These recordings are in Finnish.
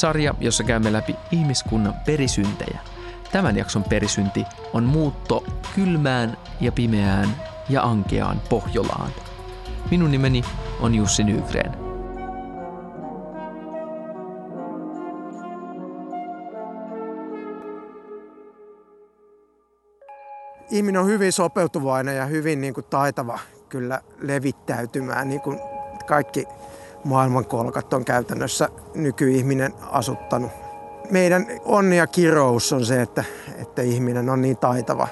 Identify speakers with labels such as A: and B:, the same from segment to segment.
A: Sarja, jossa käymme läpi ihmiskunnan perisyntejä. Tämän jakson perisynti on muutto kylmään ja pimeään ja ankeaan Pohjolaan. Minun nimeni on Jussi Nygren.
B: ihminen on hyvin sopeutuvainen ja hyvin niin kuin taitava kyllä levittäytymään. Niin kuin kaikki maailmankolkat on käytännössä nykyihminen asuttanut. Meidän onni ja kirous on se, että, että ihminen on niin taitava.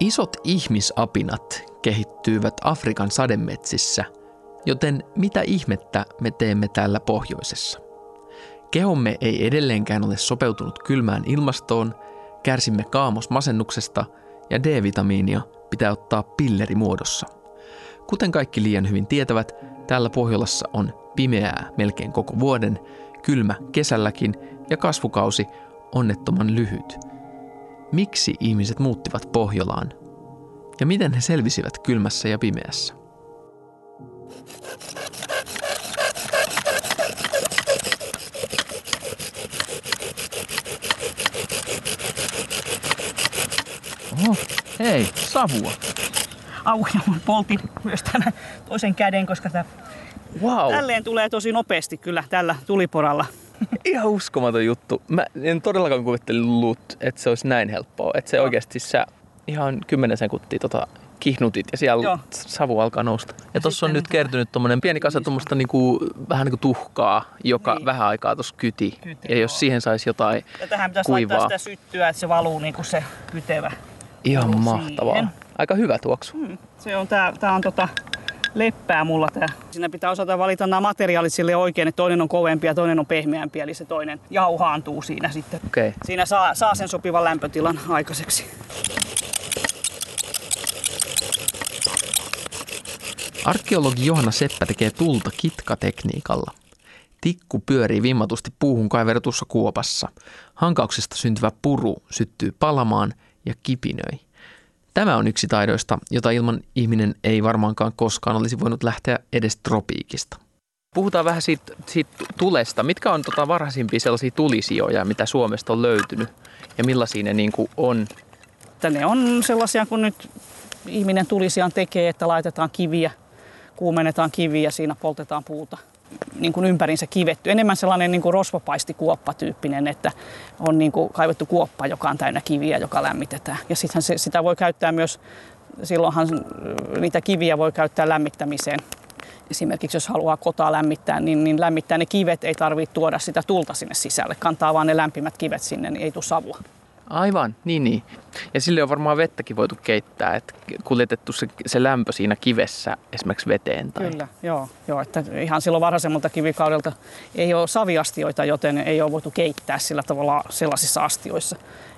A: Isot ihmisapinat kehittyivät Afrikan sademetsissä, joten mitä ihmettä me teemme täällä pohjoisessa? Kehomme ei edelleenkään ole sopeutunut kylmään ilmastoon, kärsimme kaamosmasennuksesta ja D-vitamiinia pitää ottaa pillerimuodossa – Kuten kaikki liian hyvin tietävät, täällä Pohjolassa on pimeää melkein koko vuoden, kylmä kesälläkin ja kasvukausi onnettoman lyhyt. Miksi ihmiset muuttivat Pohjolaan? Ja miten he selvisivät kylmässä ja pimeässä?
C: Oho, hei, savua
D: au ja mun poltin myös tämän toisen käden, koska tämä
C: wow.
D: tälleen tulee tosi nopeasti kyllä tällä tuliporalla.
C: Ihan uskomaton juttu. Mä en todellakaan kuvittellut, että se olisi näin helppoa. Että se no. oikeasti sä ihan 10 sekuntia tota kihnutit ja siellä Joo. savu alkaa nousta. Ja tuossa on nyt kertynyt tuommoinen pieni kasa tuommoista niinku, vähän niin kuin tuhkaa, joka niin. vähän aikaa tuossa kyti. kyti. Ja jos siihen saisi jotain ja
D: tähän pitäisi
C: kuivaa.
D: laittaa sitä syttyä, että se valuu niin kuin se kytevä.
C: Ihan mahtavaa. Siihen. Aika hyvä tuoksu.
D: Hmm. Se on, tää, tää on tota, leppää mulla tää. Siinä pitää osata valita nämä materiaalit sille oikein, että toinen on kovempi ja toinen on pehmeämpi, eli se toinen jauhaantuu siinä sitten.
C: Okay.
D: Siinä saa, saa sen sopivan lämpötilan aikaiseksi.
A: Arkeologi Johanna Seppä tekee tulta kitkatekniikalla. Tikku pyörii vimmatusti puuhun kaiveretussa kuopassa. Hankauksesta syntyvä puru syttyy palamaan ja kipinöi. Tämä on yksi taidoista, jota ilman ihminen ei varmaankaan koskaan olisi voinut lähteä edes tropiikista.
C: Puhutaan vähän siitä, siitä tulesta. Mitkä on tota varhaisimpia sellaisia tulisijoja, mitä Suomesta on löytynyt ja millaisia ne niin kuin on?
D: Ne on sellaisia, kun nyt ihminen tulisiaan tekee, että laitetaan kiviä, kuumennetaan kiviä ja siinä poltetaan puuta niin kuin ympärinsä kivetty. Enemmän sellainen niin kuin rosvopaistikuoppa-tyyppinen, että on niin kuin kaivettu kuoppa, joka on täynnä kiviä, joka lämmitetään. Ja sitten sitä voi käyttää myös, silloinhan niitä kiviä voi käyttää lämmittämiseen. Esimerkiksi jos haluaa kotaa lämmittää, niin, niin lämmittää ne kivet, ei tarvitse tuoda sitä tulta sinne sisälle. Kantaa vaan ne lämpimät kivet sinne, niin ei tule savua.
C: Aivan, niin niin. Ja sille on varmaan vettäkin voitu keittää, että kuljetettu se, se lämpö siinä kivessä esimerkiksi veteen. Tai...
D: Kyllä, joo, joo. Että ihan silloin varhaisemmalta kivikaudelta ei ole saviastioita, joten ei ole voitu keittää sillä tavalla sellaisissa astioissa.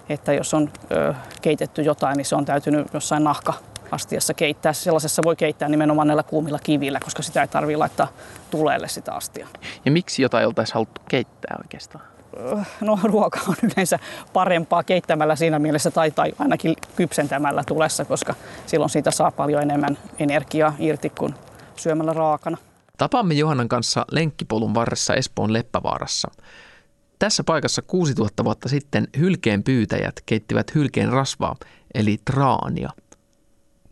D: Että jos on ö, keitetty jotain, niin se on täytynyt jossain nahka astiassa keittää. Sellaisessa voi keittää nimenomaan näillä kuumilla kivillä, koska sitä ei tarvitse laittaa tuleelle sitä astia.
C: Ja miksi jotain oltaisiin haluttu keittää oikeastaan?
D: No, ruoka on yleensä parempaa keittämällä siinä mielessä tai, tai ainakin kypsentämällä tulessa, koska silloin siitä saa paljon enemmän energiaa irti kuin syömällä raakana.
A: Tapaamme Johannan kanssa lenkkipolun varressa Espoon Leppävaarassa. Tässä paikassa 6000 vuotta sitten hylkeen pyytäjät keittivät hylkeen rasvaa, eli traania.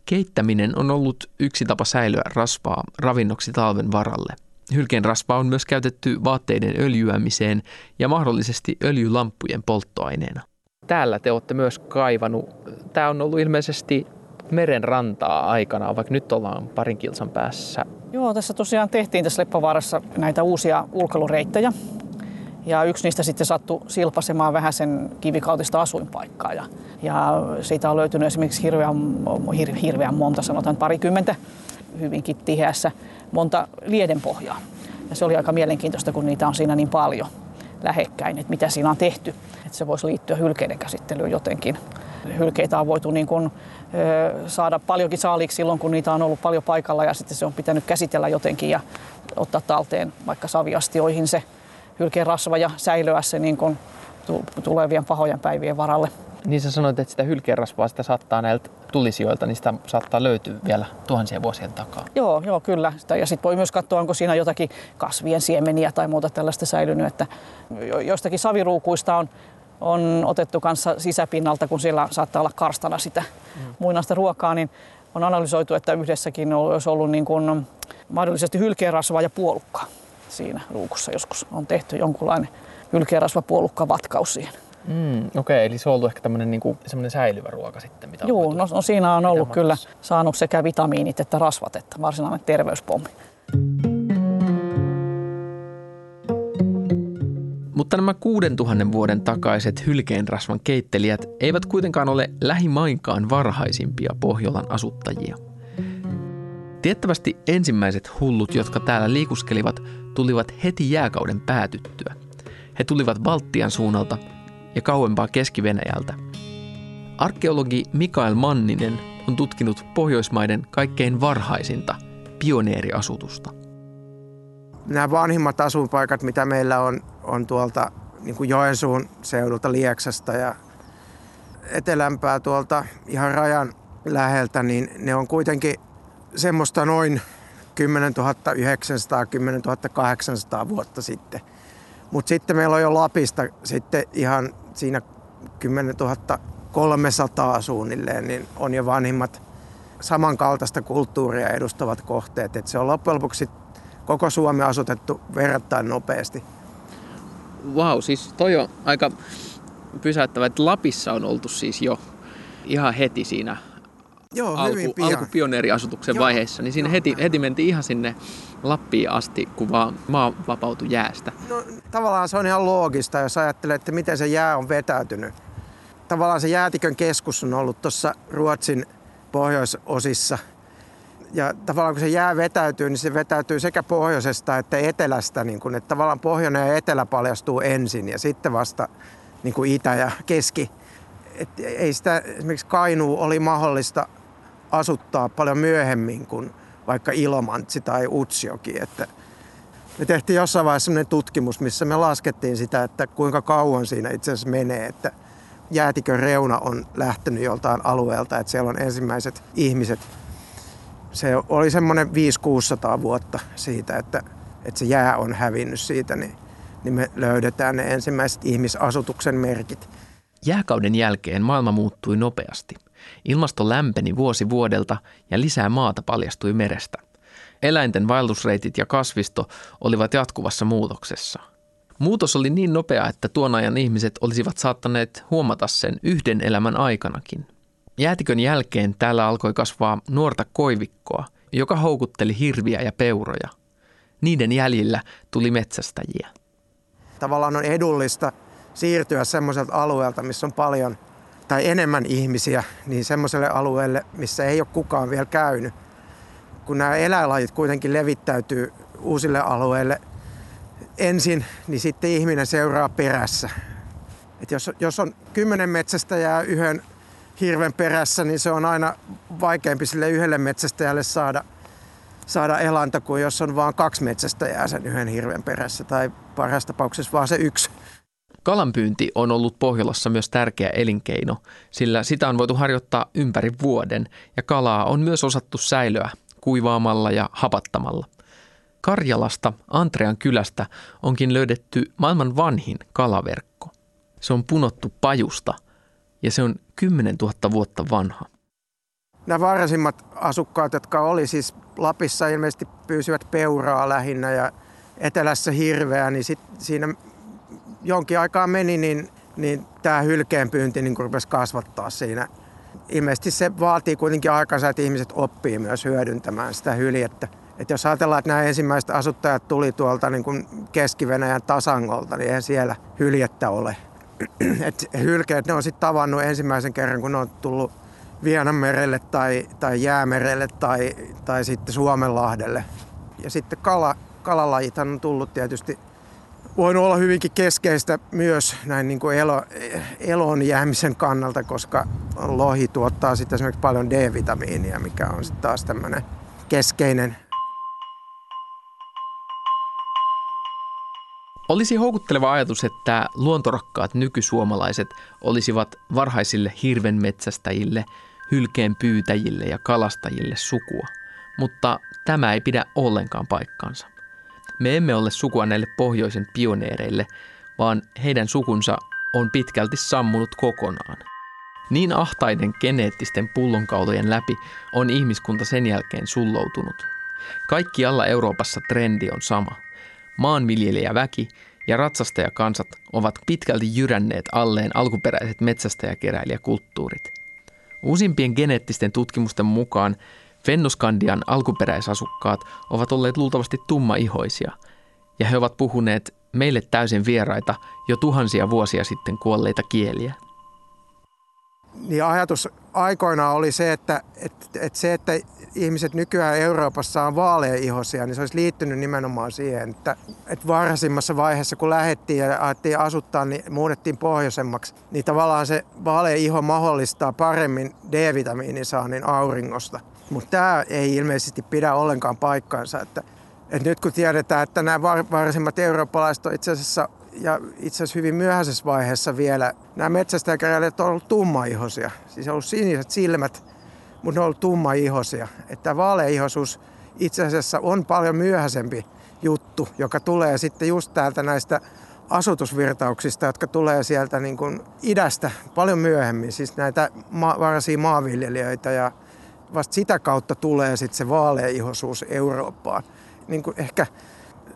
A: Keittäminen on ollut yksi tapa säilyä rasvaa ravinnoksi talven varalle – Hylkeen rasva on myös käytetty vaatteiden öljyämiseen ja mahdollisesti öljylamppujen polttoaineena.
C: Täällä te olette myös kaivannut. Tämä on ollut ilmeisesti meren rantaa aikana, vaikka nyt ollaan parin kilsan päässä.
D: Joo, tässä tosiaan tehtiin tässä Leppävaarassa näitä uusia ulkoilureittejä. Ja yksi niistä sitten sattui silpasemaan vähän sen kivikautista asuinpaikkaa. Ja, ja siitä on löytynyt esimerkiksi hirveän, hir, hirveän monta, sanotaan parikymmentä hyvinkin tiheässä monta liedenpohjaa. Ja se oli aika mielenkiintoista, kun niitä on siinä niin paljon. lähekkäin, että mitä siinä on tehty. Että se voisi liittyä hylkeiden käsittelyyn jotenkin. Hylkeitä on voitu niin kuin, ö, saada paljonkin saaliksi silloin, kun niitä on ollut paljon paikalla ja sitten se on pitänyt käsitellä jotenkin ja ottaa talteen vaikka saviastioihin se hylkeen rasva ja säilyä se niin kuin tulevien pahojen päivien varalle.
C: Niin sä sanoit, että sitä hylkeenrasvaa sitä saattaa näiltä tulisijoilta, niin sitä saattaa löytyä vielä tuhansien vuosien takaa.
D: Joo, joo kyllä. Ja sitten voi myös katsoa, onko siinä jotakin kasvien siemeniä tai muuta tällaista säilynyt. Että joistakin saviruukuista on, on otettu kanssa sisäpinnalta, kun siellä saattaa olla karstana sitä mm. muinaista ruokaa, niin on analysoitu, että yhdessäkin olisi ollut niin kuin mahdollisesti hylkeenrasvaa ja puolukkaa siinä ruukussa joskus. On tehty jonkunlainen hylkeenrasvapuolukka vatkaus siihen.
C: Mm, Okei, okay, eli se on ollut ehkä tämmöinen niin säilyvä ruoka sitten.
D: Mitä Joo, no, no siinä on ollut kyllä saanut sekä vitamiinit että rasvat, että varsinainen terveyspommi.
A: Mutta nämä 6000 vuoden takaiset hylkeenrasvan keittelijät eivät kuitenkaan ole lähimainkaan varhaisimpia Pohjolan asuttajia. Tiettävästi ensimmäiset hullut, jotka täällä liikuskelivat, tulivat heti jääkauden päätyttyä. He tulivat Baltian suunnalta ja kauempaa Keski-Venäjältä. Arkeologi Mikael Manninen on tutkinut Pohjoismaiden kaikkein varhaisinta pioneeriasutusta.
B: Nämä vanhimmat asuinpaikat, mitä meillä on, on tuolta niin kuin Joensuun seudulta Lieksasta ja etelämpää tuolta ihan rajan läheltä, niin ne on kuitenkin semmoista noin 10 900 10 800 vuotta sitten. Mutta sitten meillä on jo Lapista sitten ihan siinä 10 300 suunnilleen, niin on jo vanhimmat samankaltaista kulttuuria edustavat kohteet. Et se on loppujen lopuksi koko Suomi asutettu verrattain nopeasti.
C: Wow, siis toi on aika pysäyttävä, että Lapissa on oltu siis jo ihan heti siinä
B: Joo, alku,
C: alkupioneeriasutuksen Joo. vaiheessa, niin siinä heti, heti mentiin ihan sinne Lappiin asti, kun vaan maa vapautui jäästä.
B: No, tavallaan se on ihan loogista, jos ajattelee, että miten se jää on vetäytynyt. Tavallaan se jäätikön keskus on ollut tuossa Ruotsin pohjoisosissa. Ja tavallaan kun se jää vetäytyy, niin se vetäytyy sekä pohjoisesta että etelästä. Niin kun, että tavallaan pohjoinen ja etelä paljastuu ensin ja sitten vasta niin kuin itä ja keski. Et ei sitä, esimerkiksi Kainuu oli mahdollista asuttaa paljon myöhemmin kuin vaikka Ilomantsi tai Utsjoki. Että me tehtiin jossain vaiheessa sellainen tutkimus, missä me laskettiin sitä, että kuinka kauan siinä itse asiassa menee, että jäätikön reuna on lähtenyt joltain alueelta, että siellä on ensimmäiset ihmiset. Se oli semmoinen 500-600 vuotta siitä, että, että se jää on hävinnyt siitä, niin, niin me löydetään ne ensimmäiset ihmisasutuksen merkit.
A: Jääkauden jälkeen maailma muuttui nopeasti – Ilmasto lämpeni vuosi vuodelta ja lisää maata paljastui merestä. Eläinten vaellusreitit ja kasvisto olivat jatkuvassa muutoksessa. Muutos oli niin nopea, että tuon ajan ihmiset olisivat saattaneet huomata sen yhden elämän aikanakin. Jäätikön jälkeen täällä alkoi kasvaa nuorta koivikkoa, joka houkutteli hirviä ja peuroja. Niiden jäljillä tuli metsästäjiä.
B: Tavallaan on edullista siirtyä semmoiselta alueelta, missä on paljon tai enemmän ihmisiä, niin semmoiselle alueelle, missä ei ole kukaan vielä käynyt. Kun nämä eläinlajit kuitenkin levittäytyy uusille alueille ensin, niin sitten ihminen seuraa perässä. Et jos, jos on kymmenen metsästäjää yhden hirven perässä, niin se on aina vaikeampi sille yhdelle metsästäjälle saada, saada elanta kuin jos on vain kaksi metsästäjää sen yhden hirven perässä tai parhaassa tapauksessa vaan se yksi.
A: Kalanpyynti on ollut Pohjolassa myös tärkeä elinkeino, sillä sitä on voitu harjoittaa ympäri vuoden ja kalaa on myös osattu säilöä kuivaamalla ja hapattamalla. Karjalasta, Antrean kylästä, onkin löydetty maailman vanhin kalaverkko. Se on punottu pajusta ja se on 10 000 vuotta vanha.
B: Nämä varhaisimmat asukkaat, jotka oli siis Lapissa ilmeisesti pyysivät peuraa lähinnä ja etelässä hirveä, niin sit siinä jonkin aikaa meni, niin, niin tämä hylkeenpyynti niin rupesi kasvattaa siinä. Ilmeisesti se vaatii kuitenkin aikansa, että ihmiset oppii myös hyödyntämään sitä hyljettä. Et jos ajatellaan, että nämä ensimmäiset asuttajat tuli tuolta niin kuin Keski-Venäjän tasangolta, niin eihän siellä hyljettä ole. Et hylkeet ne on sitten tavannut ensimmäisen kerran, kun ne on tullut Vienanmerelle tai, tai Jäämerelle tai, tai sitten Suomenlahdelle. Ja sitten kala, kalalajithan on tullut tietysti voinut olla hyvinkin keskeistä myös näin niin kuin elo, elon jäämisen kannalta, koska lohi tuottaa sitten esimerkiksi paljon D-vitamiinia, mikä on sitten taas tämmöinen keskeinen
A: Olisi houkutteleva ajatus, että luontorakkaat nykysuomalaiset olisivat varhaisille hirvenmetsästäjille, hylkeen pyytäjille ja kalastajille sukua, mutta tämä ei pidä ollenkaan paikkaansa. Me emme ole sukua näille pohjoisen pioneereille, vaan heidän sukunsa on pitkälti sammunut kokonaan. Niin ahtaiden geneettisten pullonkaulojen läpi on ihmiskunta sen jälkeen sulloutunut. Kaikkialla Euroopassa trendi on sama. Maanviljelijäväki ja ratsastajakansat ovat pitkälti jyränneet alleen alkuperäiset metsästäjäkeräilijäkulttuurit. Uusimpien geneettisten tutkimusten mukaan Fennuskandian alkuperäisasukkaat ovat olleet luultavasti tummaihoisia, ja he ovat puhuneet meille täysin vieraita jo tuhansia vuosia sitten kuolleita kieliä.
B: Niin ajatus aikoinaan oli se, että, että, että se, että ihmiset nykyään Euroopassa on vaaleihosia, niin se olisi liittynyt nimenomaan siihen, että, että varhaisimmassa vaiheessa, kun lähdettiin ja alettiin asuttaa, niin muutettiin pohjoisemmaksi, niin tavallaan se vaaleiho mahdollistaa paremmin D-vitamiinin saannin auringosta. Mutta tämä ei ilmeisesti pidä ollenkaan paikkaansa. Että, että nyt kun tiedetään, että nämä varhaisimmat eurooppalaiset on itse asiassa ja itse asiassa hyvin myöhäisessä vaiheessa vielä nämä metsästäjäkäräjät on ollut tummaihosia. Siis on ollut siniset silmät, mutta ne on ollut tummaihosia. Että vaaleihoisuus itse asiassa on paljon myöhäisempi juttu, joka tulee sitten just täältä näistä asutusvirtauksista, jotka tulee sieltä niin kuin idästä paljon myöhemmin. Siis näitä ma- varsia maanviljelijöitä ja vasta sitä kautta tulee sitten se vaaleihoisuus Eurooppaan. Niin kuin ehkä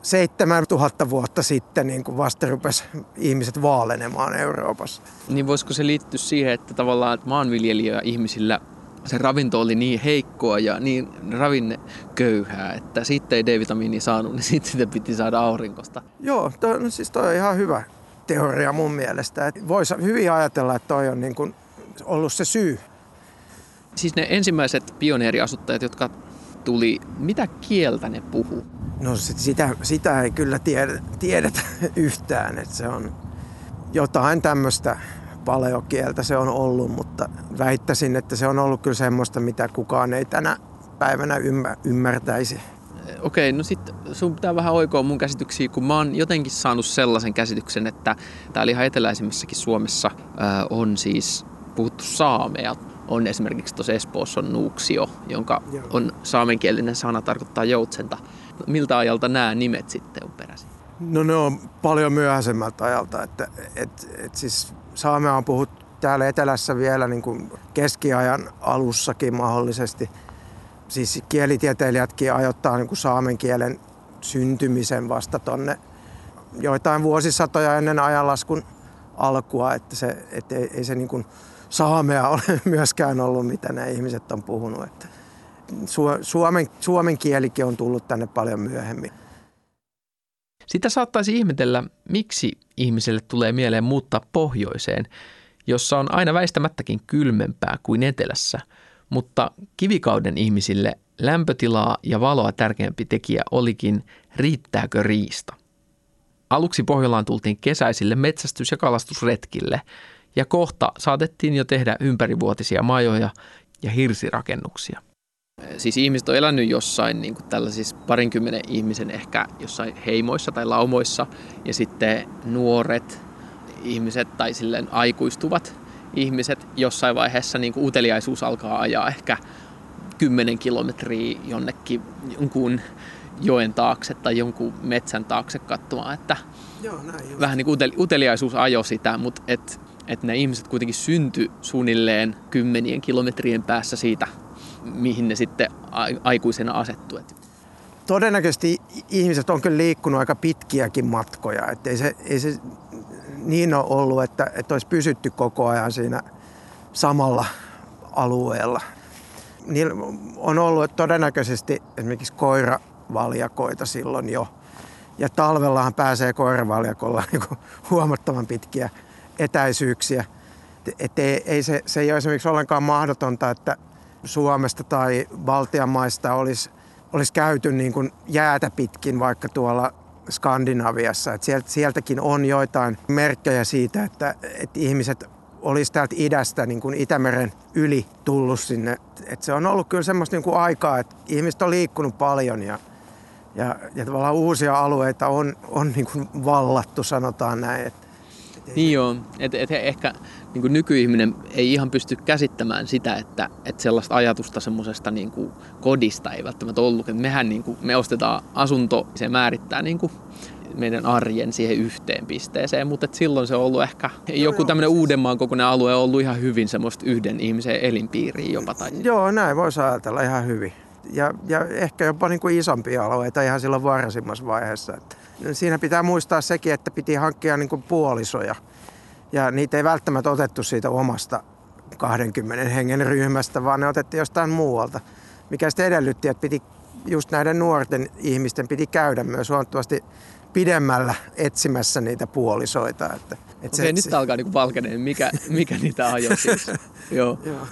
B: 7000 vuotta sitten niin kuin vasta rupesi ihmiset vaalenemaan Euroopassa.
C: Niin voisiko se liittyä siihen, että tavallaan että maanviljelijöillä ihmisillä se ravinto oli niin heikkoa ja niin ravinneköyhää, että siitä ei D-vitamiini saanut, niin sitten sitä piti saada aurinkosta.
B: Joo, toi, no siis toi on ihan hyvä teoria mun mielestä. Voisi hyvin ajatella, että toi on niin kuin ollut se syy.
C: Siis ne ensimmäiset pioneeriasuttajat, jotka tuli, mitä kieltä ne puhu?
B: No sitä, sitä ei kyllä tiedetä, tiedetä yhtään, että se on jotain tämmöistä paleokieltä se on ollut, mutta väittäisin, että se on ollut kyllä semmoista, mitä kukaan ei tänä päivänä ymmärtäisi.
C: Okei, no sitten sun pitää vähän oikoa mun käsityksiä, kun mä oon jotenkin saanut sellaisen käsityksen, että täällä ihan eteläisimmässäkin Suomessa ää, on siis puhuttu saamea on esimerkiksi tuossa Espoossa on nuuksio, jonka on saamenkielinen sana, tarkoittaa joutsenta. Miltä ajalta nämä nimet sitten on peräisin?
B: No ne on paljon myöhäisemmältä ajalta. Että, et, et siis saamea on puhuttu täällä etelässä vielä niin kuin keskiajan alussakin mahdollisesti. Siis kielitieteilijätkin ajoittaa niin kuin saamen kielen syntymisen vasta tonne joitain vuosisatoja ennen ajanlaskun alkua, että se, et ei, ei se niin kuin saamea ole myöskään ollut, mitä nämä ihmiset on puhunut. Että suomen, suomen kielikin on tullut tänne paljon myöhemmin.
A: Sitä saattaisi ihmetellä, miksi ihmiselle tulee mieleen muuttaa pohjoiseen, jossa on aina väistämättäkin kylmempää kuin etelässä, mutta kivikauden ihmisille lämpötilaa ja valoa tärkeämpi tekijä olikin, riittääkö riista. Aluksi Pohjolaan tultiin kesäisille metsästys- ja kalastusretkille – ja kohta saatettiin jo tehdä ympärivuotisia majoja ja hirsirakennuksia.
C: Siis ihmiset on elänyt jossain niin kuin tällaisissa parinkymmenen ihmisen ehkä jossain heimoissa tai laumoissa ja sitten nuoret ihmiset tai silleen aikuistuvat ihmiset jossain vaiheessa niin kuin uteliaisuus alkaa ajaa ehkä 10 kilometriä jonnekin jonkun joen taakse tai jonkun metsän taakse katsomaan, että Joo, näin vähän niin kuin uteliaisuus ajo sitä, mutta et että ne ihmiset kuitenkin synty suunnilleen kymmenien kilometrien päässä siitä, mihin ne sitten aikuisena asettuu.
B: Todennäköisesti ihmiset on kyllä liikkunut aika pitkiäkin matkoja. Että ei, se, ei se niin ole ollut, että, että olisi pysytty koko ajan siinä samalla alueella. Niillä on ollut todennäköisesti esimerkiksi koiravaljakoita silloin jo. Ja talvellahan pääsee koiravaljakolla niin huomattavan pitkiä etäisyyksiä. Et ei, ei se, se ei ole esimerkiksi ollenkaan mahdotonta, että Suomesta tai Baltian maista olisi, olisi käyty niin kuin jäätä pitkin vaikka tuolla Skandinaviassa. Että sieltäkin on joitain merkkejä siitä, että, että ihmiset olisi täältä idästä niin kuin Itämeren yli tullut sinne. Et se on ollut kyllä semmoista niin kuin aikaa, että ihmiset on liikkunut paljon ja, ja, ja tavallaan uusia alueita on, on niin kuin vallattu, sanotaan näin. Et,
C: et niin joo, että et ehkä niin kuin nykyihminen ei ihan pysty käsittämään sitä, että, että sellaista ajatusta semmoisesta niin kuin kodista ei välttämättä ollut. Et mehän niin kuin, me ostetaan asunto, se määrittää niin kuin meidän arjen siihen yhteen pisteeseen, mutta silloin se on ollut ehkä joku tämmöinen Uudenmaan kokoinen alue on ollut ihan hyvin semmoista yhden ihmisen elinpiiriin jopa. Tai...
B: Joo, näin voisi ajatella ihan hyvin. Ja, ja ehkä jopa niin kuin isompia alueita ihan silloin varhaisimmassa vaiheessa. Että siinä pitää muistaa sekin, että piti hankkia niin kuin puolisoja. Ja niitä ei välttämättä otettu siitä omasta 20 hengen ryhmästä, vaan ne otettiin jostain muualta. Mikä sitten edellytti, että piti just näiden nuorten ihmisten piti käydä myös huomattavasti pidemmällä etsimässä niitä puolisoita. Että,
C: että Okei, se, nyt se... alkaa niinku valkeneen, mikä, mikä niitä ajoi siis. Joo. Joo.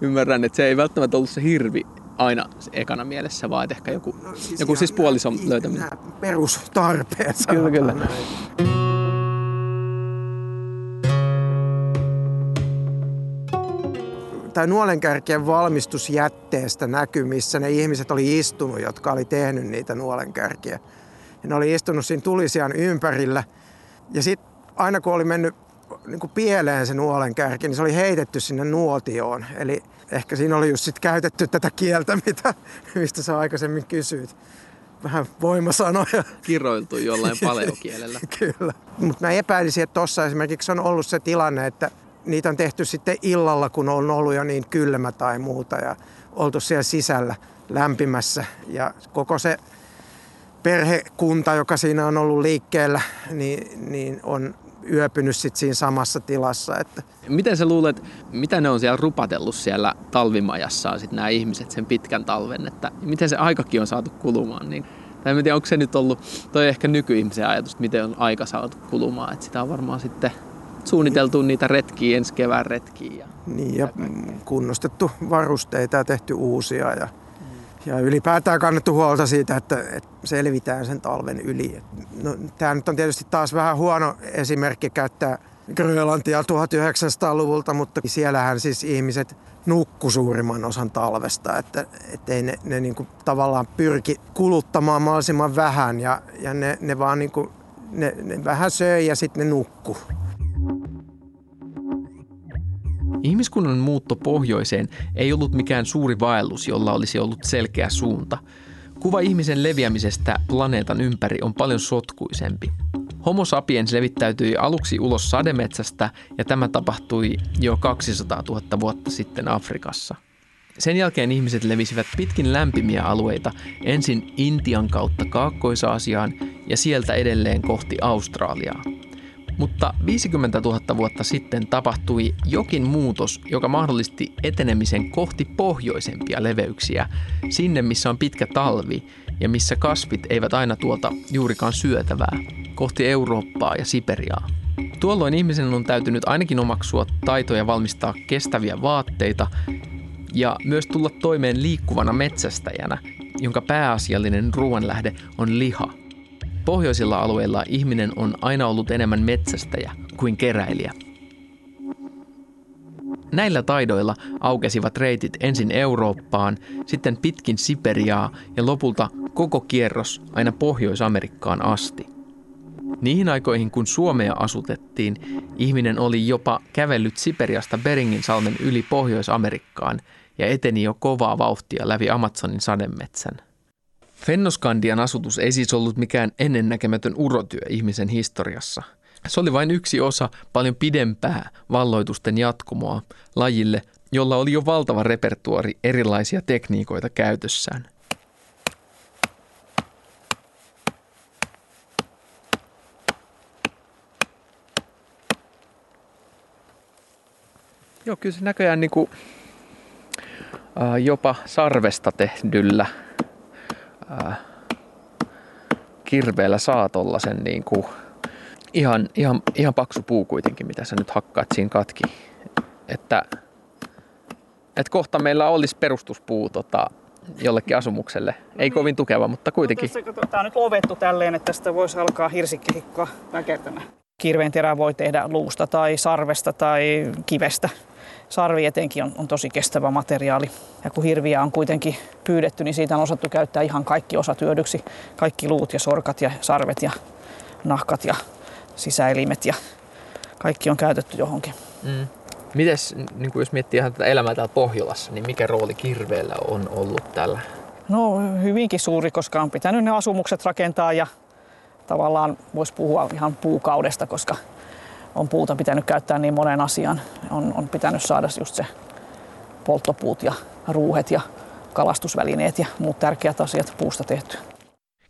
C: Ymmärrän, että se ei välttämättä ollut se hirvi aina ekana mielessä, vaan ehkä joku, no, siis, joku siis puolison löytäminen.
B: Perustarpeet.
C: Kyllä, kyllä.
B: tai nuolenkärkien valmistusjätteestä näkyy, missä ne ihmiset oli istunut, jotka oli tehnyt niitä nuolenkärkiä. Ja ne oli istunut siinä tulisian ympärillä. Ja sitten aina kun oli mennyt niin kuin pieleen se nuolenkärki, niin se oli heitetty sinne nuotioon. Eli ehkä siinä oli just sit käytetty tätä kieltä, mitä, mistä sä aikaisemmin kysyit. Vähän voimasanoja.
C: Kiroiltu jollain paleokielellä.
B: Kyllä. Mutta mä epäilisin, että tuossa esimerkiksi on ollut se tilanne, että niitä on tehty sitten illalla, kun on ollut jo niin kylmä tai muuta ja oltu siellä sisällä lämpimässä. Ja koko se perhekunta, joka siinä on ollut liikkeellä, niin, niin on yöpynyt sit siinä samassa tilassa. Että.
C: Miten sä luulet, mitä ne on siellä rupatellut siellä talvimajassaan sit nämä ihmiset sen pitkän talven, että miten se aikakin on saatu kulumaan? Niin, tai en tiedä, onko se nyt ollut, toi ehkä nykyihmisen ajatus, että miten on aika saatu kulumaan, että sitä on varmaan sitten suunniteltu niitä retkiä ensi kevään retkiä. Ja
B: niin ja kunnostettu varusteita ja tehty uusia ja ja ylipäätään kannettu huolta siitä, että, että selvitään sen talven yli. No, tämä nyt on tietysti taas vähän huono esimerkki käyttää Grönlantia 1900-luvulta, mutta siellähän siis ihmiset nukku suurimman osan talvesta, että, ei ne, ne niin kuin tavallaan pyrki kuluttamaan mahdollisimman vähän ja, ja ne, ne vaan niin kuin, ne, ne vähän söi ja sitten ne nukku.
A: Ihmiskunnan muutto pohjoiseen ei ollut mikään suuri vaellus, jolla olisi ollut selkeä suunta. Kuva ihmisen leviämisestä planeetan ympäri on paljon sotkuisempi. Homo sapiens levittäytyi aluksi ulos sademetsästä ja tämä tapahtui jo 200 000 vuotta sitten Afrikassa. Sen jälkeen ihmiset levisivät pitkin lämpimiä alueita ensin Intian kautta Kaakkois-Aasiaan ja sieltä edelleen kohti Australiaa. Mutta 50 000 vuotta sitten tapahtui jokin muutos, joka mahdollisti etenemisen kohti pohjoisempia leveyksiä, sinne missä on pitkä talvi ja missä kasvit eivät aina tuota juurikaan syötävää, kohti Eurooppaa ja Siperiaa. Tuolloin ihmisen on täytynyt ainakin omaksua taitoja valmistaa kestäviä vaatteita ja myös tulla toimeen liikkuvana metsästäjänä, jonka pääasiallinen ruoanlähde on liha – Pohjoisilla alueilla ihminen on aina ollut enemmän metsästäjä kuin keräilijä. Näillä taidoilla aukesivat reitit ensin Eurooppaan, sitten pitkin Siperiaa ja lopulta koko kierros aina Pohjois-Amerikkaan asti. Niihin aikoihin, kun Suomea asutettiin, ihminen oli jopa kävellyt Siperiasta Beringin salmen yli Pohjois-Amerikkaan ja eteni jo kovaa vauhtia läpi Amazonin sademetsän. Fennoskandian asutus ei siis ollut mikään ennennäkemätön urotyö ihmisen historiassa. Se oli vain yksi osa paljon pidempää valloitusten jatkumoa lajille, jolla oli jo valtava repertuori erilaisia tekniikoita käytössään.
C: Joo, kyllä se näköjään niin kuin, äh, jopa sarvesta tehdyllä ää, kirveellä saa tollasen niin kuin, ihan, ihan, ihan paksu puu kuitenkin, mitä sä nyt hakkaat siinä katki. Että, että kohta meillä olisi perustuspuu tota,
A: jollekin asumukselle. Ei no, kovin tukeva, mutta kuitenkin.
D: No, Tämä on nyt ovettu tälleen, että tästä voisi alkaa hirsikehikkoa väkertämään. Kirveen terä voi tehdä luusta tai sarvesta tai kivestä. Sarvi etenkin on, on tosi kestävä materiaali. Ja kun hirviä on kuitenkin pyydetty, niin siitä on osattu käyttää ihan kaikki osat hyödyksi. Kaikki luut ja sorkat ja sarvet ja nahkat ja sisäelimet ja kaikki on käytetty johonkin. Mm.
A: Mites, niin jos miettii ihan tätä elämää täällä Pohjolassa, niin mikä rooli kirveellä on ollut tällä?
D: No hyvinkin suuri, koska on pitänyt ne asumukset rakentaa ja tavallaan voisi puhua ihan puukaudesta, koska on puuta pitänyt käyttää niin monen asian. On, on pitänyt saada just se polttopuut ja ruuhet ja kalastusvälineet ja muut tärkeät asiat puusta tehty.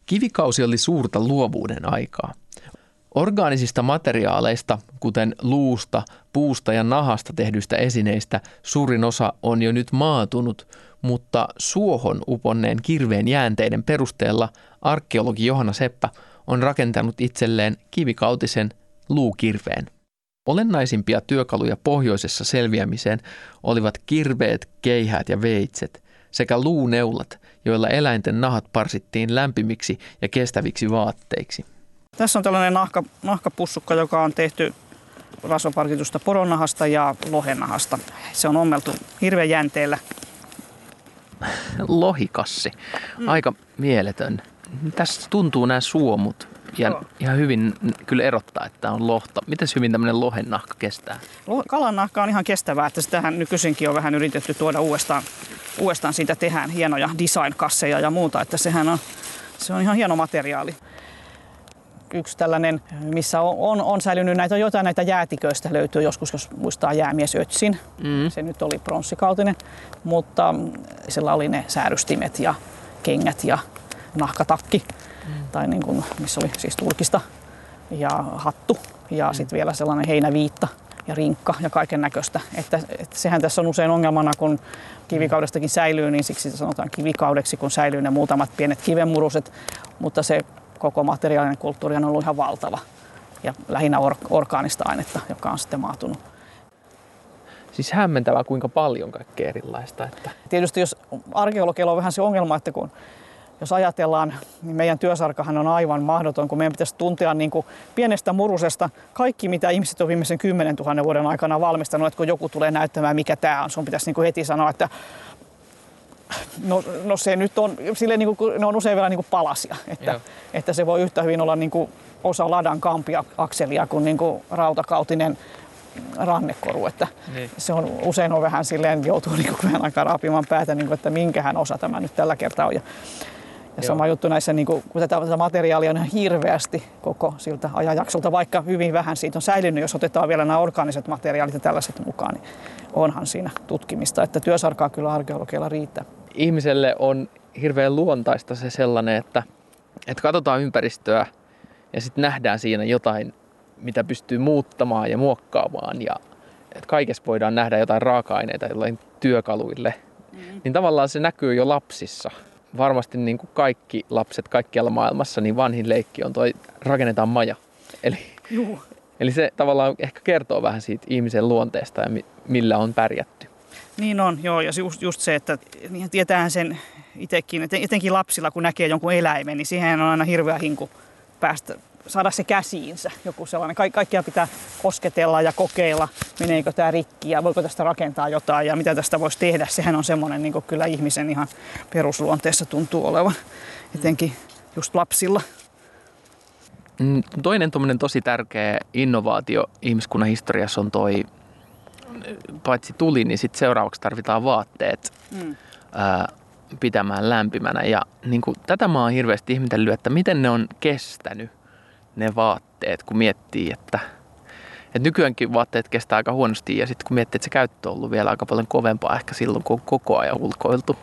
E: Kivikausi oli suurta luovuuden aikaa. Orgaanisista materiaaleista, kuten luusta, puusta ja nahasta tehdyistä esineistä, suurin osa on jo nyt maatunut, mutta suohon uponneen kirveen jäänteiden perusteella arkeologi Johanna Seppä on rakentanut itselleen kivikautisen luukirveen. Olennaisimpia työkaluja pohjoisessa selviämiseen olivat kirveet, keihät ja veitset sekä luuneulat, joilla eläinten nahat parsittiin lämpimiksi ja kestäviksi vaatteiksi.
D: Tässä on tällainen nahka, nahkapussukka, joka on tehty rasvaparkitusta poronahasta ja lohenahasta. Se on ommeltu hirveän jänteellä.
A: Lohikassi. Mm. Aika mieletön. Tässä tuntuu nämä suomut ja Joo. ihan hyvin kyllä erottaa, että on lohta. Miten hyvin tämmöinen lohen nahka kestää?
D: Kalan nahka on ihan kestävää, että sitähän nykyisinkin on vähän yritetty tuoda uudestaan. Uudestaan siitä tehdään hienoja design-kasseja ja muuta, että sehän on, se on ihan hieno materiaali yksi tällainen, missä on, on, on säilynyt näitä, jotain näitä jäätiköistä löytyy joskus, jos muistaa jäämies Ötsin. Mm. Se nyt oli pronssikautinen, mutta sillä oli ne säärystimet ja kengät ja nahkatakki. Tai niin kuin, missä oli siis tulkista ja hattu ja mm. sitten vielä sellainen heinäviitta ja rinkka ja kaiken näköistä. Että, että sehän tässä on usein ongelmana, kun kivikaudestakin säilyy, niin siksi sanotaan kivikaudeksi, kun säilyy ne muutamat pienet kivenmuruset, mutta se koko materiaalinen kulttuuri on ollut ihan valtava ja lähinnä or- orgaanista ainetta, joka on sitten maatunut.
A: Siis hämmentävää, kuinka paljon kaikkea erilaista. Että...
D: Tietysti jos arkeologialla on vähän se ongelma, että kun jos ajatellaan, niin meidän työsarkahan on aivan mahdoton, kun meidän pitäisi tuntea niin kuin pienestä murusesta kaikki, mitä ihmiset on viimeisen 10 000 vuoden aikana valmistanut, että kun joku tulee näyttämään, mikä tämä on, sun pitäisi niin kuin heti sanoa, että No, no se nyt on, sille niin kuin, ne on usein vielä niin kuin palasia, että, että se voi yhtä hyvin olla niin kuin osa ladan kampia akselia kuin, niin kuin rautakautinen rannekoru, että niin. se on usein on vähän silleen, joutuu niin kuin vähän aikaa raapimaan päätä, niin kuin, että minkähän osa tämä nyt tällä kertaa on. Ja, ja sama juttu näissä, niin kuin, kun tätä, tätä materiaalia on ihan hirveästi koko siltä ajanjaksolta, vaikka hyvin vähän siitä on säilynyt, jos otetaan vielä nämä orgaaniset materiaalit ja tällaiset mukaan, niin onhan siinä tutkimista, että työsarkaa kyllä arkeologialla riittää.
A: Ihmiselle on hirveän luontaista se sellainen, että, että katsotaan ympäristöä ja sitten nähdään siinä jotain, mitä pystyy muuttamaan ja muokkaamaan ja että kaikessa voidaan nähdä jotain raaka-aineita jollain työkaluille. Mm. Niin tavallaan se näkyy jo lapsissa. Varmasti niin kuin kaikki lapset kaikkialla maailmassa, niin vanhin leikki on toi rakennetaan maja. Eli, Juh. eli se tavallaan ehkä kertoo vähän siitä ihmisen luonteesta ja millä on pärjätty.
D: Niin on, joo. Ja just, just se, että niin tietää sen itsekin, että etenkin lapsilla, kun näkee jonkun eläimen, niin siihen on aina hirveä hinku päästä, saada se käsiinsä. Joku sellainen. Ka- kaikkia pitää kosketella ja kokeilla, meneekö tämä rikki ja voiko tästä rakentaa jotain ja mitä tästä voisi tehdä. Sehän on semmoinen niin kyllä ihmisen ihan perusluonteessa tuntuu olevan, etenkin just lapsilla.
A: Mm, toinen tosi tärkeä innovaatio ihmiskunnan historiassa on toi paitsi tuli, niin sit seuraavaksi tarvitaan vaatteet mm. ää, pitämään lämpimänä. Ja niin kuin, tätä mä oon hirveästi ihmetellyt, että miten ne on kestänyt ne vaatteet, kun miettii, että, että nykyäänkin vaatteet kestää aika huonosti ja sitten kun miettii, että se käyttö on ollut vielä aika paljon kovempaa ehkä silloin, kun on koko ajan ulkoiltu.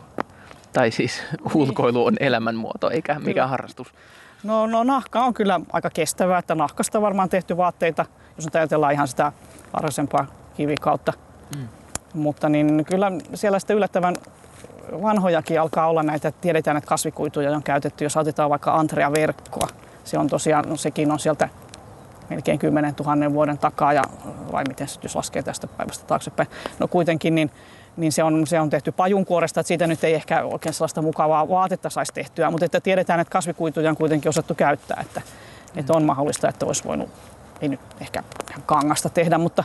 A: Tai siis ulkoilu on elämänmuoto eikä mikään harrastus.
D: No, no nahka on kyllä aika kestävää, että nahkasta varmaan tehty vaatteita, jos nyt ajatellaan ihan sitä varhaisempaa kivikautta. Mm. Mutta niin kyllä siellä sitten yllättävän vanhojakin alkaa olla näitä, että tiedetään, että kasvikuituja on käytetty, jos otetaan vaikka Antrea-verkkoa. Se on tosiaan, no sekin on sieltä melkein 10 000 vuoden takaa, ja vai miten se jos laskee tästä päivästä taaksepäin. No kuitenkin, niin niin se on, se on tehty pajunkuoresta, että siitä nyt ei ehkä oikein sellaista mukavaa vaatetta saisi tehtyä, mutta että tiedetään, että kasvikuituja on kuitenkin osattu käyttää, että, mm. että on mahdollista, että olisi voinut, ei nyt ehkä kangasta tehdä, mutta,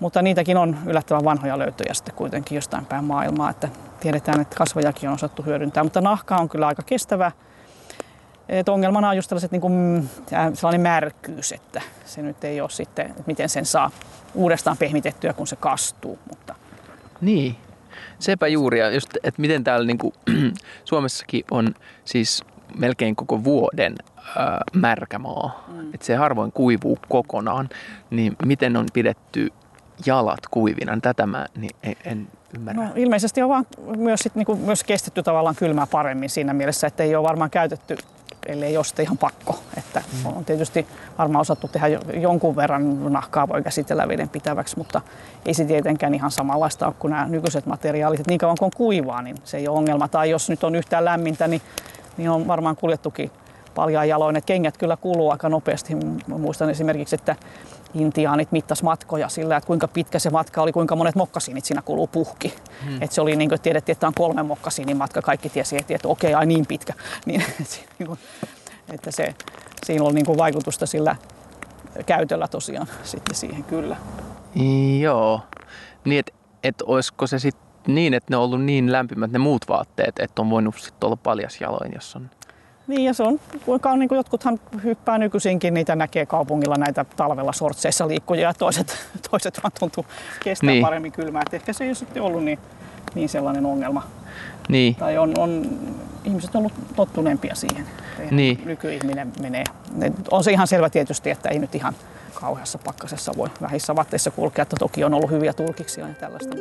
D: mutta niitäkin on yllättävän vanhoja löytöjä sitten kuitenkin jostain päin maailmaa, että tiedetään, että kasvojakin on osattu hyödyntää, mutta nahka on kyllä aika kestävä. Et ongelmana on just tällaiset niin kuin, sellainen märkyys, että se nyt ei ole sitten, että miten sen saa uudestaan pehmitettyä, kun se kastuu. Mutta.
C: Niin, sepä juuri. Ja just, että miten täällä niin kuin, Suomessakin on siis melkein koko vuoden ää, märkä maa. Mm. Että se harvoin kuivuu kokonaan. Niin miten on pidetty jalat kuivina? Tätä mä niin en, en ymmärrä.
D: No, ilmeisesti on vaan myös, sit, niin kuin, myös kestetty tavallaan kylmää paremmin siinä mielessä, että ei ole varmaan käytetty ellei ole sitten ihan pakko. Että mm. on tietysti varmaan osattu tehdä jonkun verran nahkaa voi käsitellä veden pitäväksi, mutta ei se tietenkään ihan samanlaista ole kuin nämä nykyiset materiaalit. Että niin kauan kuin on kuivaa, niin se ei ole ongelma. Tai jos nyt on yhtään lämmintä, niin, niin on varmaan kuljettukin paljon jaloin. Että kengät kyllä kuluu aika nopeasti. Mä muistan esimerkiksi, että intiaanit mittas matkoja sillä, että kuinka pitkä se matka oli, kuinka monet mokkasiinit siinä kuluu puhki. Hmm. Et se oli niin kuin tiedettiin, että on kolme mokkasiinin matka, kaikki tiesi, että, että okei, ai niin pitkä. Niin, niinku, että se, siinä oli niin kuin vaikutusta sillä käytöllä tosiaan sitten siihen kyllä.
C: Joo, niin että et olisiko se sitten niin, että ne on ollut niin lämpimät ne muut vaatteet, että on voinut sitten olla paljas jaloin, jos on
D: niin ja se on, kuinka niin kuin jotkuthan hyppää nykyisinkin, niitä näkee kaupungilla näitä talvella sortseissa liikkujia ja toiset, toiset vaan tuntuu kestää niin. paremmin kylmää. Et ehkä se ei ole ollut niin, niin sellainen ongelma.
C: Niin.
D: Tai on, on ihmiset on ollut tottuneempia siihen.
C: Niin.
D: Nykyihminen menee. On se ihan selvä tietysti, että ei nyt ihan kauheassa pakkasessa voi vähissä vaatteissa kulkea, että toki on ollut hyviä tulkiksia ja tällaista.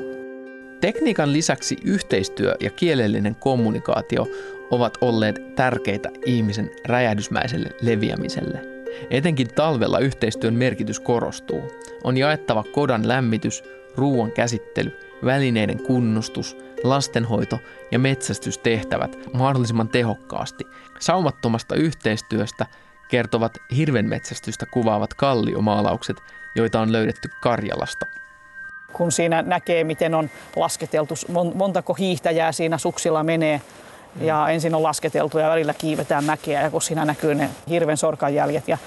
A: Tekniikan lisäksi yhteistyö ja kielellinen kommunikaatio ovat olleet tärkeitä ihmisen räjähdysmäiselle leviämiselle. Etenkin talvella yhteistyön merkitys korostuu. On jaettava kodan lämmitys, ruoan käsittely, välineiden kunnostus, lastenhoito ja metsästystehtävät mahdollisimman tehokkaasti. Saumattomasta yhteistyöstä kertovat hirvenmetsästystä kuvaavat kalliomaalaukset, joita on löydetty Karjalasta
D: kun siinä näkee, miten on lasketeltu, montako hiihtäjää siinä suksilla menee. Ja ensin on lasketeltu ja välillä kiivetään mäkeä ja kun siinä näkyy ne hirven sorkanjäljet ja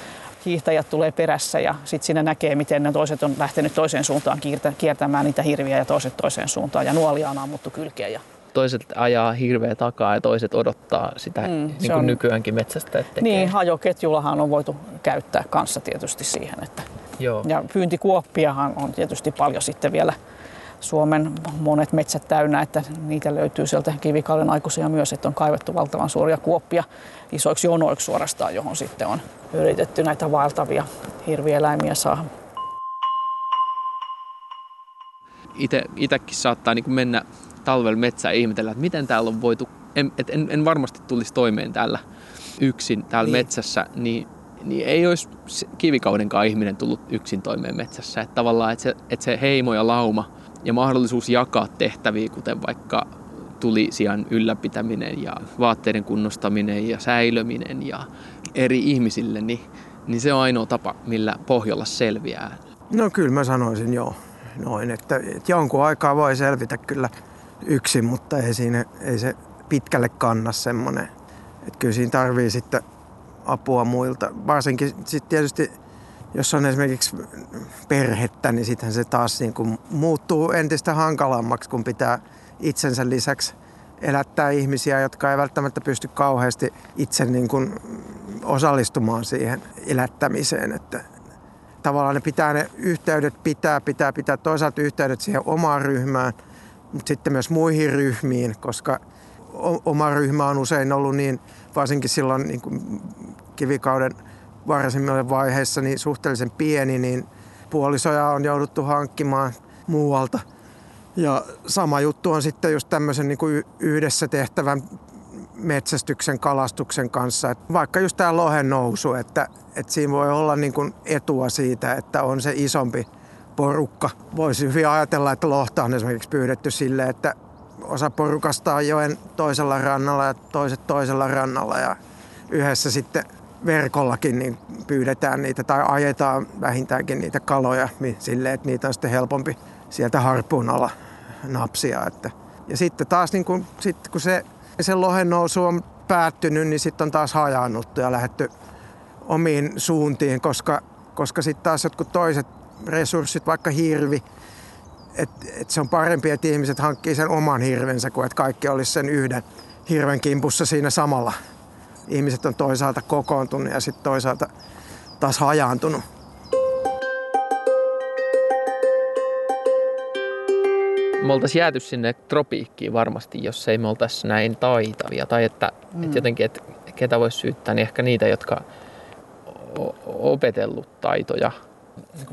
D: hiihtäjät tulee perässä ja sitten siinä näkee, miten ne toiset on lähtenyt toiseen suuntaan kiertämään niitä hirviä ja toiset toiseen suuntaan ja nuolia on ammuttu kylkeä. Ja
C: toiset ajaa hirveä takaa ja toiset odottaa sitä, mm, niin kuin on, nykyäänkin metsästä tekee.
D: Niin, hajoketjullahan on voitu käyttää kanssa tietysti siihen. Että,
C: Joo.
D: Ja pyyntikuoppiahan on tietysti paljon sitten vielä Suomen monet metsät täynnä, että niitä löytyy sieltä kivikauden aikuisia myös, että on kaivettu valtavan suuria kuoppia isoiksi jonoiksi suorastaan, johon sitten on yritetty näitä vaeltavia hirvieläimiä saada.
C: Itsekin saattaa niin mennä talvella metsään ja ihmetellä, että miten täällä on voitu, en, et en, en varmasti tulisi toimeen täällä yksin täällä niin. metsässä, niin, niin ei olisi kivikaudenkaan ihminen tullut yksin toimeen metsässä. Että tavallaan, että se, että se heimo ja lauma ja mahdollisuus jakaa tehtäviä, kuten vaikka tulisijan ylläpitäminen ja vaatteiden kunnostaminen ja säilöminen ja eri ihmisille, niin, niin se on ainoa tapa, millä Pohjola selviää.
B: No kyllä mä sanoisin joo noin, että, että jonkun aikaa voi selvitä kyllä yksin, mutta ei, siinä, ei se pitkälle kanna semmoinen. Että kyllä siinä tarvii sitten apua muilta. Varsinkin sitten tietysti, jos on esimerkiksi perhettä, niin sitten se taas niin kuin muuttuu entistä hankalammaksi, kun pitää itsensä lisäksi elättää ihmisiä, jotka ei välttämättä pysty kauheasti itse niin kuin osallistumaan siihen elättämiseen. Että tavallaan ne pitää ne yhteydet pitää, pitää pitää toisaalta yhteydet siihen omaan ryhmään – mutta sitten myös muihin ryhmiin, koska oma ryhmä on usein ollut niin, varsinkin silloin niin kuin kivikauden varsimmille vaiheissa, niin suhteellisen pieni, niin puolisoja on jouduttu hankkimaan muualta. Ja sama juttu on sitten just tämmöisen niin kuin yhdessä tehtävän metsästyksen, kalastuksen kanssa. Et vaikka just tämä lohen nousu, että, että siinä voi olla niin kuin etua siitä, että on se isompi porukka. Voisi hyvin ajatella, että lohta on esimerkiksi pyydetty sille, että osa porukasta on joen toisella rannalla ja toiset toisella rannalla ja yhdessä sitten verkollakin niin pyydetään niitä tai ajetaan vähintäänkin niitä kaloja silleen, että niitä on sitten helpompi sieltä harppuun alla napsia. Että. Ja sitten taas niin kun, sit, kun se, se lohen nousu on päättynyt, niin sitten on taas hajaannuttu ja lähetty omiin suuntiin, koska, koska sitten taas jotkut toiset resurssit, vaikka hirvi, että et se on parempi, että ihmiset hankkii sen oman hirvensä, kuin että kaikki olisi sen yhden hirven kimpussa siinä samalla. Ihmiset on toisaalta kokoontunut ja sitten toisaalta taas hajaantunut.
A: me oltaisiin jääty sinne tropiikkiin varmasti, jos ei me oltaisi näin taitavia. Tai että, mm. että jotenkin, että ketä voisi syyttää, niin ehkä niitä, jotka on opetellut taitoja.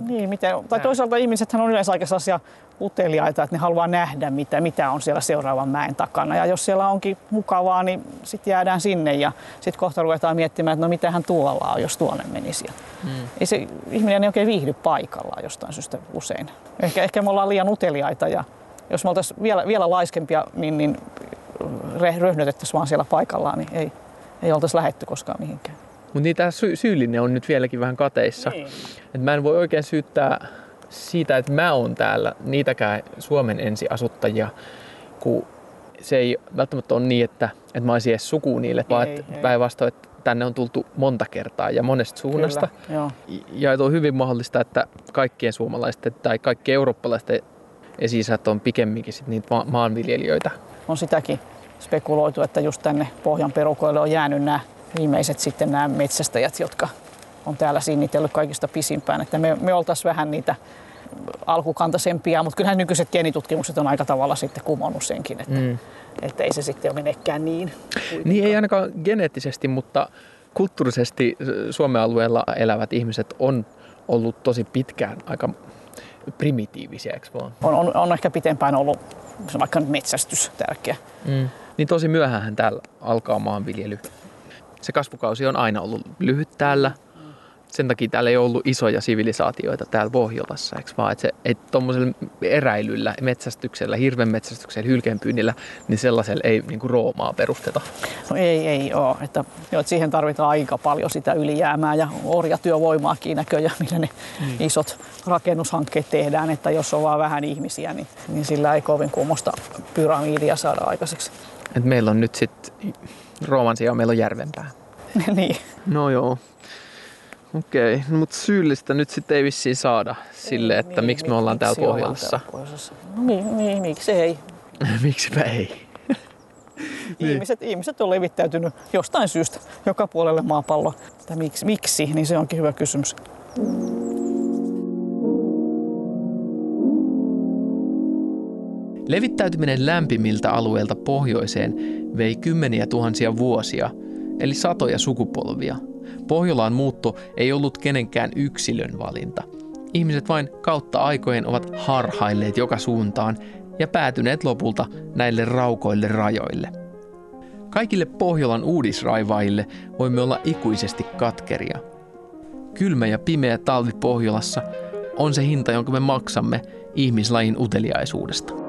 D: Niin, miten, tai toisaalta ihmisethän on yleensä aika sellaisia uteliaita, että ne haluaa nähdä, mitä, mitä on siellä seuraavan mäen takana. Ja jos siellä onkin mukavaa, niin sitten jäädään sinne ja sitten kohta ruvetaan miettimään, että no mitähän tuolla on, jos tuonne menisi. Mm. Ei se ihminen ei oikein viihdy paikallaan jostain syystä usein. Ehkä, ehkä me ollaan liian uteliaita ja jos me oltaisiin vielä, vielä laiskempia, niin, niin röhnötettäisiin vaan siellä paikallaan, niin ei, ei oltaisi lähetty koskaan mihinkään.
A: Mutta niin tämä sy- syyllinen on nyt vieläkin vähän kateissa. Niin. Et mä en voi oikein syyttää siitä, että mä oon täällä niitäkään Suomen ensiasuttajia, kun se ei välttämättä ole niin, että, että mä olisin edes suku niille, ei, vaan päinvastoin, että tänne on tultu monta kertaa ja monesta suunnasta. Kyllä. Ja on hyvin mahdollista, että kaikkien suomalaisten tai kaikkien eurooppalaisten esi on pikemminkin sit niitä ma- maanviljelijöitä.
D: On sitäkin spekuloitu, että just tänne pohjan perukoille on jäänyt nämä viimeiset sitten nämä metsästäjät, jotka on täällä sinnitellyt kaikista pisimpään. Että me, me oltaisiin vähän niitä alkukantaisempia, mutta kyllähän nykyiset geenitutkimukset on aika tavalla sitten kumonnut senkin, että, mm. että ei se sitten menekään niin.
A: Kuitenkaan. Niin ei ainakaan geneettisesti, mutta kulttuurisesti Suomen alueella elävät ihmiset on ollut tosi pitkään aika primitiivisiä, eikö vaan?
D: On, on, on ehkä pitempään ollut vaikka metsästys tärkeä.
A: Mm. Niin tosi myöhään täällä alkaa maanviljely. Se kasvukausi on aina ollut lyhyt täällä. Sen takia täällä ei ollut isoja sivilisaatioita täällä Pohjolassa, eikö vaan? Että se, et tuommoisella eräilyllä, metsästyksellä, hirven metsästyksellä, hylkeenpyynnillä, niin sellaisella ei niin kuin Roomaa perusteta.
D: No ei, ei ole. Että, jo, että siihen tarvitaan aika paljon sitä ylijäämää ja orjatyövoimaakin näköjään, millä ne mm. isot rakennushankkeet tehdään. Että jos on vaan vähän ihmisiä, niin, niin sillä ei kovin kummosta pyramidia saada aikaiseksi.
A: Et meillä on nyt sitten Rooman sijaan meillä on järvempää.
D: niin.
A: No joo. Okei, no, mutta syyllistä nyt sitten ei vissiin saada sille, että niin, miksi me ollaan täällä Pohjolassa.
D: No niin, niin, miksi ei?
A: Miksipä ei?
D: niin. ihmiset, ihmiset on levittäytynyt jostain syystä joka puolelle maapalloa. Miksi, miksi, niin se onkin hyvä kysymys.
F: Levittäytyminen lämpimiltä alueilta pohjoiseen vei kymmeniä tuhansia vuosia, eli satoja sukupolvia – Pohjolaan muutto ei ollut kenenkään yksilön valinta. Ihmiset vain kautta aikojen ovat harhailleet joka suuntaan ja päätyneet lopulta näille raukoille rajoille. Kaikille Pohjolan uudisraivaille voimme olla ikuisesti katkeria. Kylmä ja pimeä talvi Pohjolassa on se hinta, jonka me maksamme ihmislajin uteliaisuudesta.